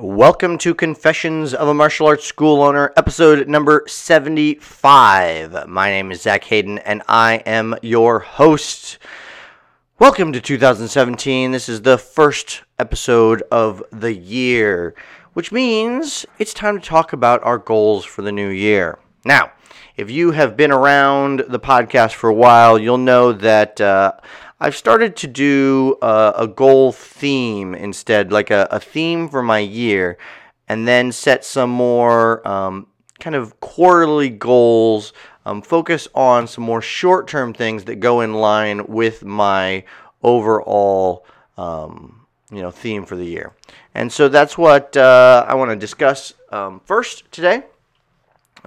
Welcome to Confessions of a Martial Arts School Owner, episode number 75. My name is Zach Hayden, and I am your host. Welcome to 2017. This is the first episode of the year, which means it's time to talk about our goals for the new year. Now, if you have been around the podcast for a while, you'll know that uh, I've started to do a, a goal theme instead, like a, a, theme for my year, and then set some more um, kind of quarterly goals. Um, focus on some more short term things that go in line with my overall um, you know theme for the year. And so that's what uh, I want to discuss um, first today.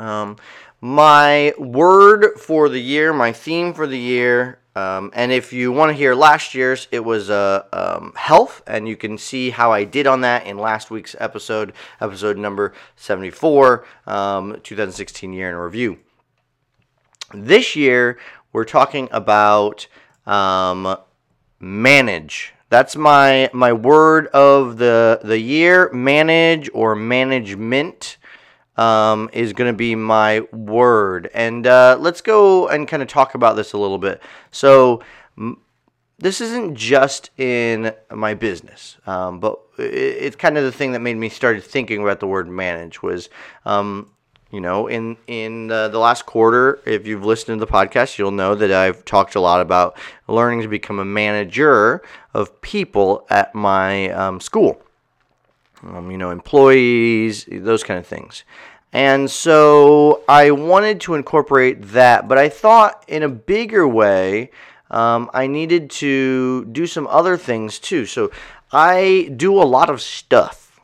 Um, my word for the year, my theme for the year um, and if you want to hear last year's, it was uh, um, health, and you can see how I did on that in last week's episode, episode number 74, um, 2016 year in review. This year, we're talking about um, manage. That's my my word of the the year. Manage or management um, is going to be my word. And uh, let's go and kind of talk about this a little bit. So, m- this isn't just in my business, um, but it's kind of the thing that made me started thinking about the word manage was, um, you know, in in uh, the last quarter, if you've listened to the podcast, you'll know that I've talked a lot about learning to become a manager of people at my um, school um, you know, employees, those kind of things. And so I wanted to incorporate that, but I thought in a bigger way, um, I needed to do some other things too. So I do a lot of stuff.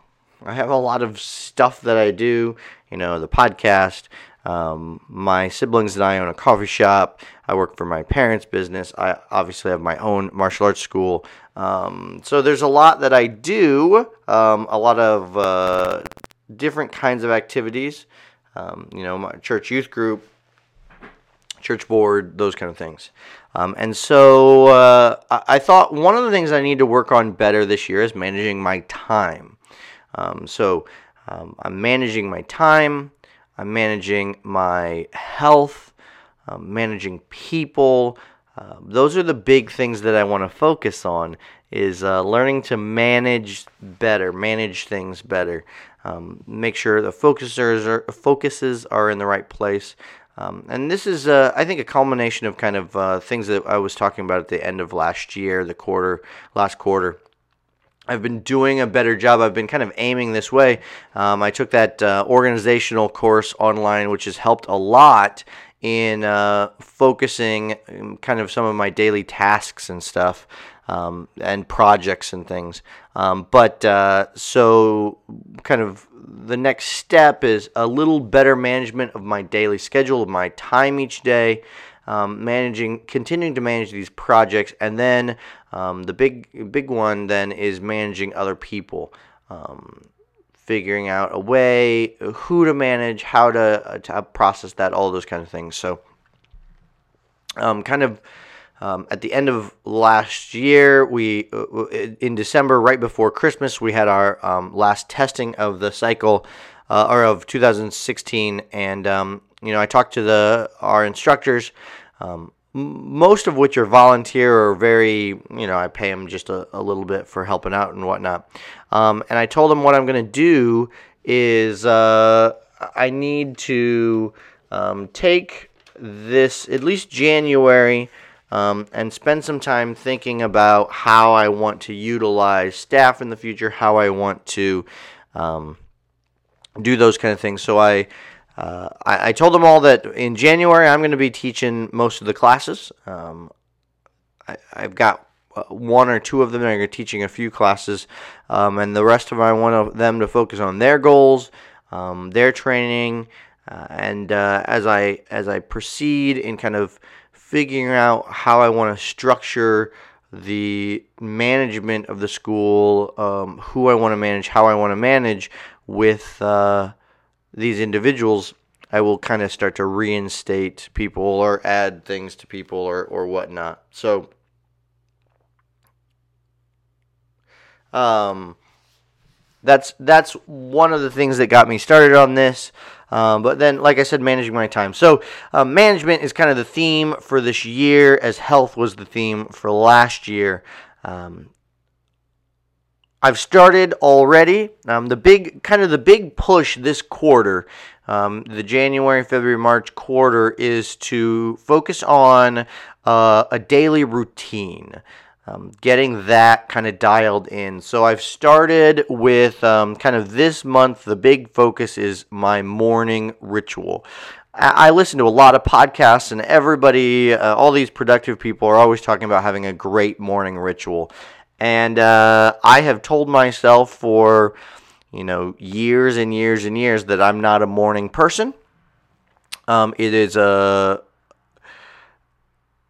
I have a lot of stuff that I do, you know, the podcast. Um, my siblings and I own a coffee shop. I work for my parents' business. I obviously have my own martial arts school. Um, so there's a lot that I do, um, a lot of uh, different kinds of activities. Um, you know, my church youth group, church board, those kind of things. Um, and so uh, I thought one of the things I need to work on better this year is managing my time. Um, so um, I'm managing my time, I'm managing my health, managing people. Uh, those are the big things that I want to focus on is uh, learning to manage better, manage things better. Um, make sure the focusers are, focuses are in the right place. Um, and this is, uh, I think, a culmination of kind of uh, things that I was talking about at the end of last year, the quarter, last quarter. I've been doing a better job. I've been kind of aiming this way. Um, I took that uh, organizational course online, which has helped a lot in uh, focusing um, kind of some of my daily tasks and stuff um, and projects and things. Um, but uh, so, kind of the next step is a little better management of my daily schedule, of my time each day. Um, managing, continuing to manage these projects, and then um, the big, big one then is managing other people um, figuring out a way who to manage, how to, uh, to process that, all those kind of things. So, um, kind of um, at the end of last year, we uh, in December, right before Christmas, we had our um, last testing of the cycle, uh, or of 2016, and um, you know I talked to the our instructors, um, most of which are volunteer or very, you know, I pay them just a, a little bit for helping out and whatnot, um, and I told them what I'm going to do is uh, I need to um, take this at least January um, and spend some time thinking about how I want to utilize staff in the future, how I want to um, do those kind of things. So I, uh, I, I, told them all that in January I'm going to be teaching most of the classes. Um, I, have got uh, one or two of them that are teaching a few classes, um, and the rest of them I want them to focus on their goals. um, their training, uh, and uh, as I as I proceed in kind of figuring out how I want to structure the management of the school, um, who I want to manage, how I want to manage with uh, these individuals, I will kind of start to reinstate people or add things to people or, or whatnot. So, um, that's that's one of the things that got me started on this. Um, but then, like I said, managing my time. So, uh, management is kind of the theme for this year, as health was the theme for last year. Um, I've started already. Um, the big, kind of the big push this quarter, um, the January, February, March quarter, is to focus on uh, a daily routine um, getting that kind of dialed in. So I've started with um, kind of this month, the big focus is my morning ritual. I listen to a lot of podcasts, and everybody, uh, all these productive people, are always talking about having a great morning ritual. And uh, I have told myself for, you know, years and years and years that I'm not a morning person. Um, it is a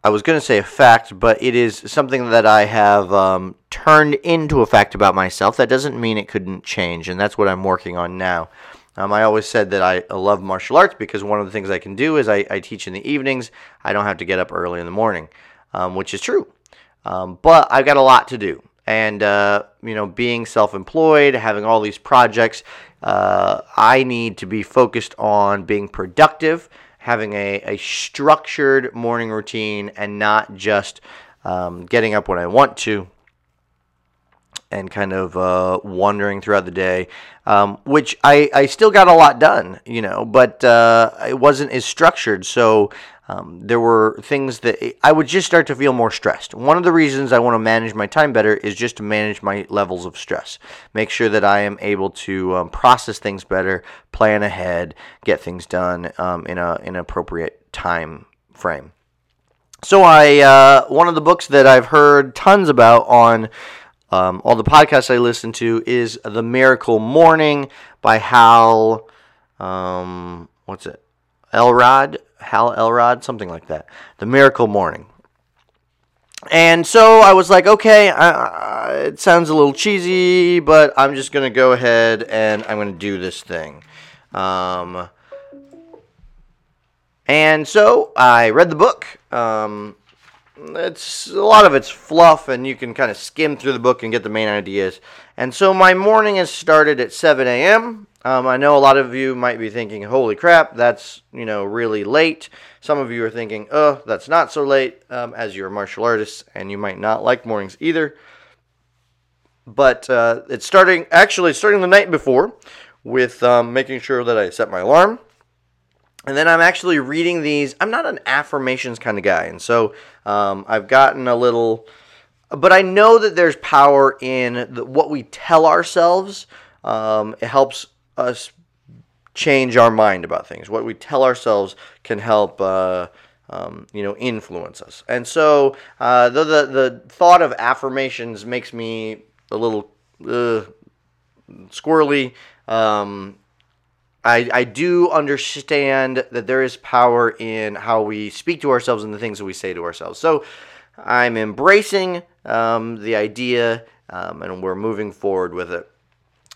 I was going to say a fact, but it is something that I have um, turned into a fact about myself. That doesn't mean it couldn't change, and that's what I'm working on now. Um, I always said that I love martial arts because one of the things I can do is I, I teach in the evenings. I don't have to get up early in the morning, um, which is true. Um, but I've got a lot to do. And, uh, you know, being self employed, having all these projects, uh, I need to be focused on being productive having a, a structured morning routine and not just um, getting up when I want to and kind of uh, wandering throughout the day, um, which I, I still got a lot done, you know, but uh, it wasn't as structured. So um, there were things that I would just start to feel more stressed. One of the reasons I want to manage my time better is just to manage my levels of stress. Make sure that I am able to um, process things better, plan ahead, get things done um, in a in an appropriate time frame. So I uh, one of the books that I've heard tons about on um, all the podcasts I listen to is The Miracle Morning by Hal. Um, what's it? Elrod, Hal Elrod, something like that. The Miracle Morning. And so I was like, okay, uh, it sounds a little cheesy, but I'm just going to go ahead and I'm going to do this thing. Um, and so I read the book. Um, it's a lot of it's fluff, and you can kind of skim through the book and get the main ideas. And so my morning has started at 7 a.m. Um, I know a lot of you might be thinking, "Holy crap, that's you know really late." Some of you are thinking, "Oh, that's not so late," um, as you're martial artists, and you might not like mornings either. But uh, it's starting actually starting the night before with um, making sure that I set my alarm and then I'm actually reading these. I'm not an affirmations kind of guy, and so um, I've gotten a little, but I know that there's power in the, what we tell ourselves. Um, it helps us change our mind about things. What we tell ourselves can help. Uh, um, you know, influence us. And so, uh, the, the the thought of affirmations makes me a little uh, squirrely. Um, I, I do understand that there is power in how we speak to ourselves and the things that we say to ourselves. So I'm embracing um, the idea um, and we're moving forward with it.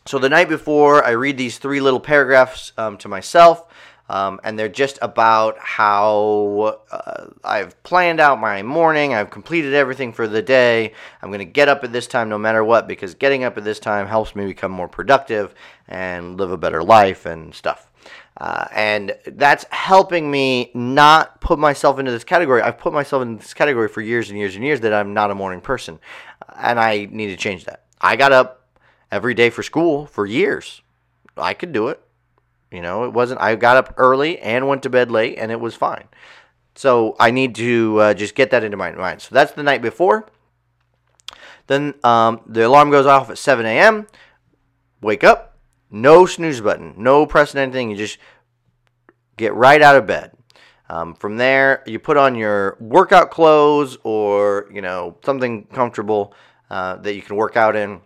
So the night before, I read these three little paragraphs um, to myself. Um, and they're just about how uh, I've planned out my morning. I've completed everything for the day. I'm going to get up at this time no matter what because getting up at this time helps me become more productive and live a better life and stuff. Uh, and that's helping me not put myself into this category. I've put myself in this category for years and years and years that I'm not a morning person. And I need to change that. I got up every day for school for years. I could do it. You know, it wasn't, I got up early and went to bed late, and it was fine. So I need to uh, just get that into my mind. So that's the night before. Then um, the alarm goes off at 7 a.m. Wake up, no snooze button, no pressing anything. You just get right out of bed. Um, from there, you put on your workout clothes or you know something comfortable uh, that you can work out in.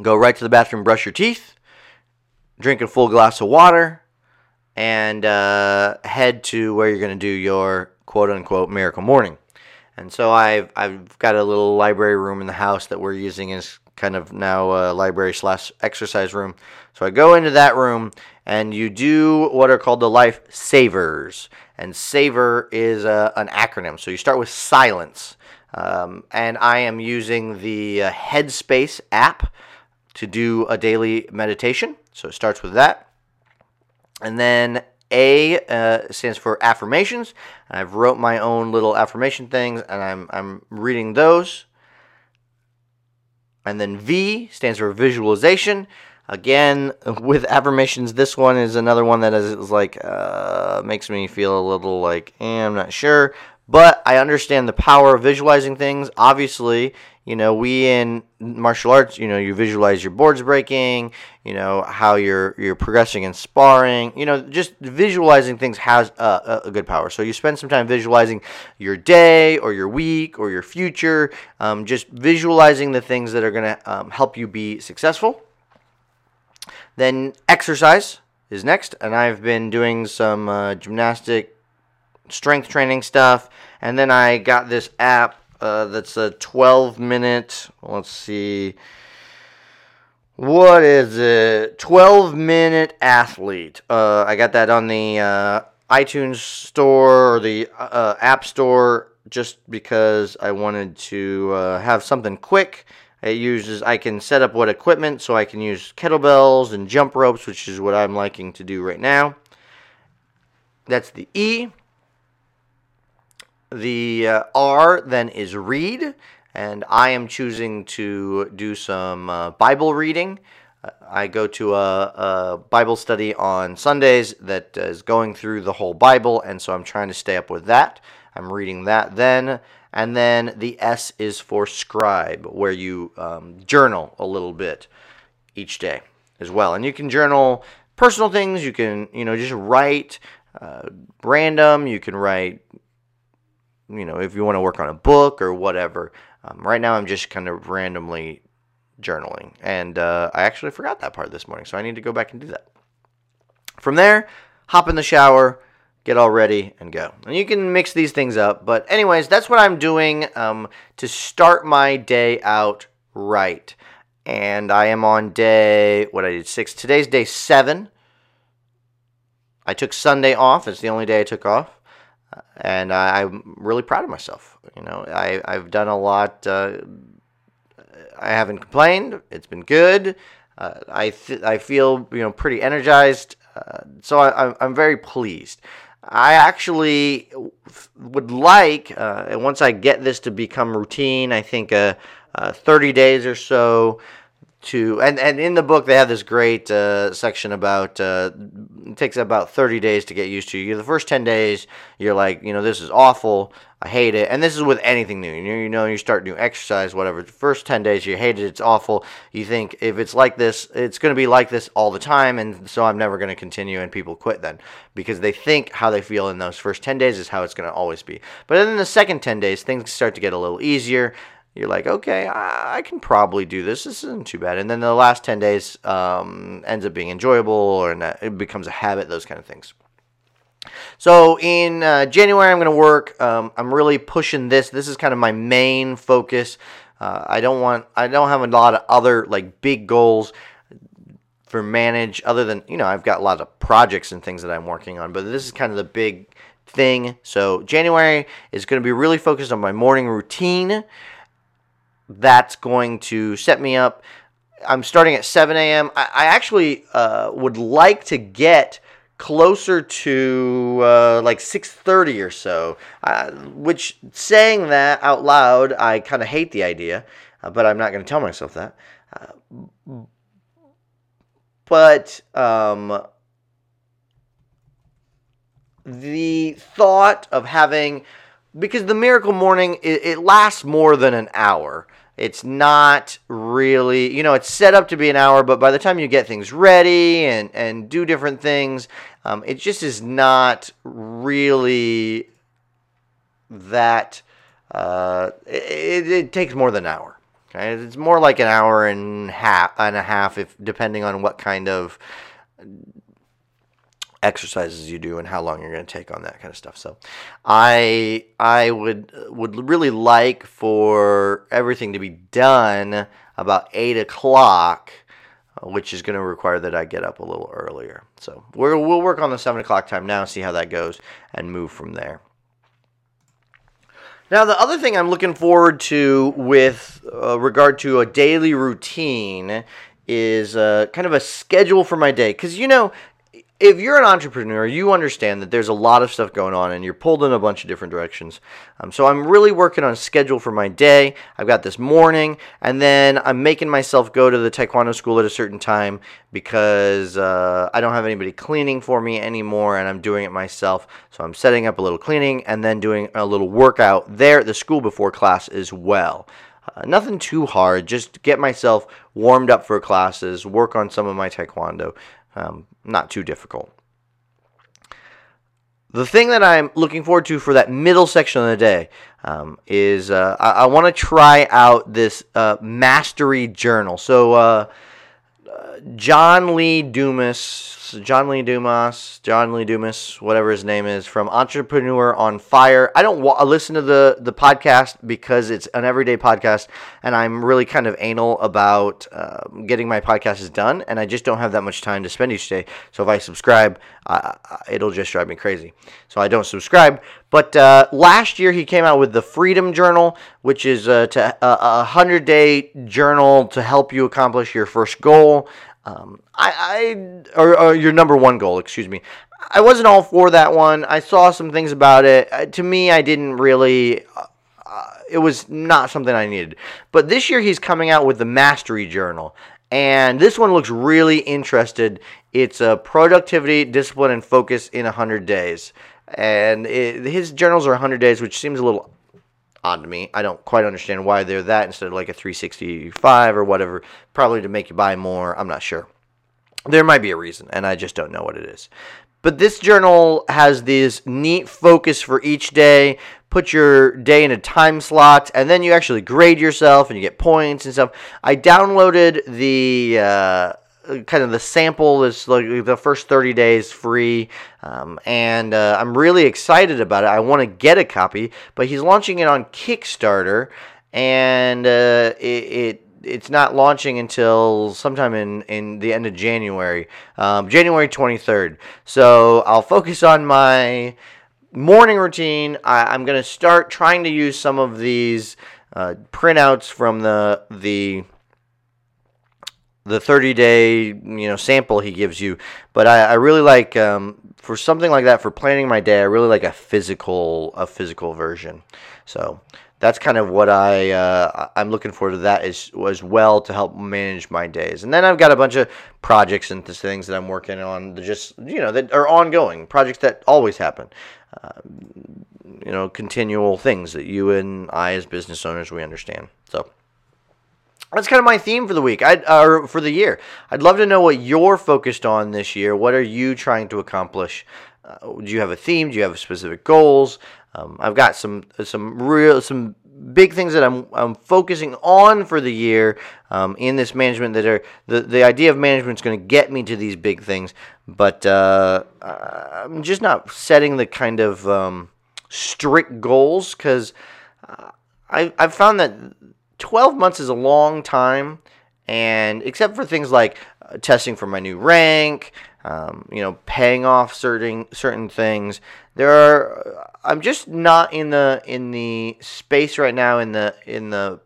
Go right to the bathroom, brush your teeth, drink a full glass of water, and uh, head to where you're going to do your quote unquote miracle morning. And so I've I've got a little library room in the house that we're using as kind of now a library slash exercise room. So I go into that room and you do what are called the life savers. And saver is a, an acronym. So you start with silence. Um, and I am using the uh, Headspace app to do a daily meditation. So it starts with that. And then A uh, stands for affirmations. I've wrote my own little affirmation things, and I'm I'm reading those. And then V stands for visualization. Again, with affirmations, this one is another one that is, is like uh, makes me feel a little like eh, I'm not sure, but I understand the power of visualizing things. Obviously, you know, we in martial arts, you know, you visualize your boards breaking, you know, how you're you're progressing in sparring, you know, just visualizing things has a, a good power. So you spend some time visualizing your day or your week or your future, um, just visualizing the things that are going to um, help you be successful. Then exercise is next, and I've been doing some uh, gymnastic strength training stuff, and then I got this app uh, that's a 12 minute. Let's see. What is it? 12 minute athlete. Uh, I got that on the uh, iTunes store or the uh, App Store just because I wanted to uh, have something quick. It uses I can set up what equipment so I can use kettlebells and jump ropes, which is what I'm liking to do right now. That's the E. The uh, R then is read, and I am choosing to do some uh, Bible reading. I go to a, a, Bible study on Sundays that is going through the whole Bible, and so I'm trying to stay up with that. I'm reading that then. And then the S is for scribe, where you um, journal a little bit each day as well. And you can journal personal things, you can, you know, just write uh, random, you can write you know, if you want to work on a book or whatever. Um, right now, I'm just kind of randomly journaling, and uh, I actually forgot that part this morning, so I need to go back and do that. From there, hop in the shower, get all ready, and go. And you can mix these things up, but anyways, that's what I'm doing um, to start my day out right. And I am on day what I did six. Today's day seven. I took Sunday off. It's the only day I took off and I, am really proud of myself. You know, I, I've done a lot. Uh, I haven't complained. It's been good. Uh, I th- I feel you know pretty energized. Uh, so I, I'm very pleased. I actually would like, uh, once I get this to become routine, I think uh, uh, 30 days or so to and, and in the book they have this great uh, section about uh, it takes about 30 days to get used to you. The first 10 days you're like you know this is awful. I hate it. And this is with anything new. You know you, start new exercise whatever. The first 10 days you hate it. It's awful. You think if it's like this it's going to be like this all the time and so i'm never going to continue and people quit then. Because they think how they feel in those first 10 days is how it's going to always be. But then the second 10 days things start to get a little easier you're like, okay, I, I, can probably do this. This isn't too bad. And then the last 10 days um, ends up being enjoyable or and it becomes a habit, those kind of things. So in uh, January, I'm going to work. Um, I'm really pushing this. This is kind of my main focus. Uh, I don't want, I don't have a lot of other like big goals for manage other than, you know, I've got a lot of projects and things that I'm working on, but this is kind of the big thing. So January is going to be really focused on my morning routine that's going to set me up. I'm starting at 7 a.m. I, I actually uh, would like to get closer to uh, like 6.30 or so uh, which saying that out loud i kind of hate the idea uh, but i'm not going to tell myself that uh, but um, the thought of having because the miracle morning it, it lasts more than an hour it's not really, you know, it's set up to be an hour, but by the time you get things ready and, and do different things, um, it just is not really that. Uh, it, it takes more than an hour. Okay, it's more like an hour and half and a half, if depending on what kind of exercises you do and how long you're going to take on that kind of stuff. So, I I would would really like for everything to be done about eight o'clock, uh, which is going to require that I get up a little earlier. So we're, we'll work on the seven o'clock time now, see how that goes, and move from there. Now, the other thing I'm looking forward to with uh, regard to a daily routine is uh, kind of a schedule for my day. Because, you know, if you're an entrepreneur, you understand that there's a lot of stuff going on and you're pulled in a bunch of different directions. Um, so I'm really working on a schedule for my day. I've got this morning, and then I'm making myself go to the taekwondo school at a certain time because uh, I don't have anybody cleaning for me anymore and I'm doing it myself. So I'm setting up a little cleaning and then doing a little workout there at the school before class as well. Uh, nothing too hard, just get myself warmed up for classes, work on some of my taekwondo. Um, not too difficult. The thing that I'm looking forward to for that middle section of the day um, is uh, I, I want to try out this uh, mastery journal. So, uh, uh John Lee Dumas John Lee Dumas, John Lee Dumas, whatever his name is, from Entrepreneur on Fire. I don't wa- listen to the the podcast because it's an everyday podcast, and I'm really kind of anal about uh, getting my podcasts done, and I just don't have that much time to spend each day. So if I subscribe, uh, it'll just drive me crazy. So I don't subscribe. But uh, last year he came out with the Freedom Journal, which is uh, uh, a hundred day journal to help you accomplish your first goal. Um, I, I or, or, your number one goal, excuse me. I wasn't all for that one. I saw some things about it. Uh, to me, I didn't really. Uh, uh, it was not something I needed. But this year, he's coming out with the Mastery Journal, and this one looks really interested. It's a productivity, discipline, and focus in 100 days. And it, his journals are 100 days, which seems a little odd to me. I don't quite understand why they're that instead of like a 365 or whatever. Probably to make you buy more. I'm not sure. There might be a reason, and I just don't know what it is. But this journal has this neat focus for each day. Put your day in a time slot, and then you actually grade yourself and you get points and stuff. I downloaded the. Uh, kind of the sample is like the first 30 days free um, and uh, i'm really excited about it i want to get a copy but he's launching it on kickstarter and uh, it, it it's not launching until sometime in, in the end of January, um, January 23rd. So I'll focus on my morning routine. I, am going to start trying to use some of these uh, printouts from the the the 30 day you know sample he gives you. But i, I really like um, for something like that for planning my day i really like a physical a physical version. So that's kind of what i uh, i'm looking forward to that as, as well to help manage my days. And then i've got a bunch of projects and things that i'm working on that just you know that are ongoing projects that always happen. Uh, you know continual things that you and i as business owners we understand. So that's kind of my theme for the week, I or for the year. I'd love to know what you're focused on this year. What are you trying to accomplish? Uh, do you have a theme? Do you have specific goals? Um, I've got some some real some big things that I'm I'm focusing on for the year um, in this management that are the the idea of management is going to get me to these big things, but uh, I'm just not setting the kind of um, strict goals because uh, I I've found that 12 months is a long time, and except for things like uh, testing for my new rank, um, you know, paying off certain certain things, there are. Uh, I'm just not in the in the space right now in the in the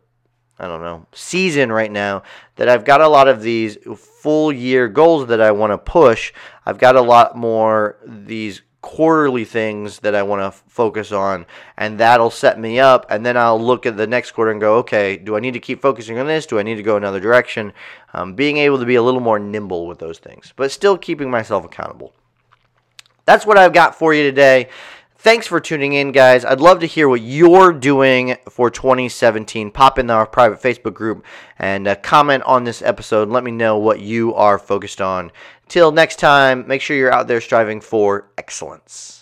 I don't know season right now that I've got a lot of these full year goals that I want to push. I've got a lot more these quarterly things that I want to f- focus on, and that'll set me up. And then I'll look at the next quarter and go, okay, do I need to keep focusing on this? Do I need to go another direction? Um, being able to be a little more nimble with those things, but still keeping myself accountable. That's what I've got for you today. Thanks for tuning in, guys. I'd love to hear what you're doing for 2017. Pop in our private Facebook group and uh, comment on this episode. Let me know what you are focused on. Till next time, make sure you're out there striving for excellence.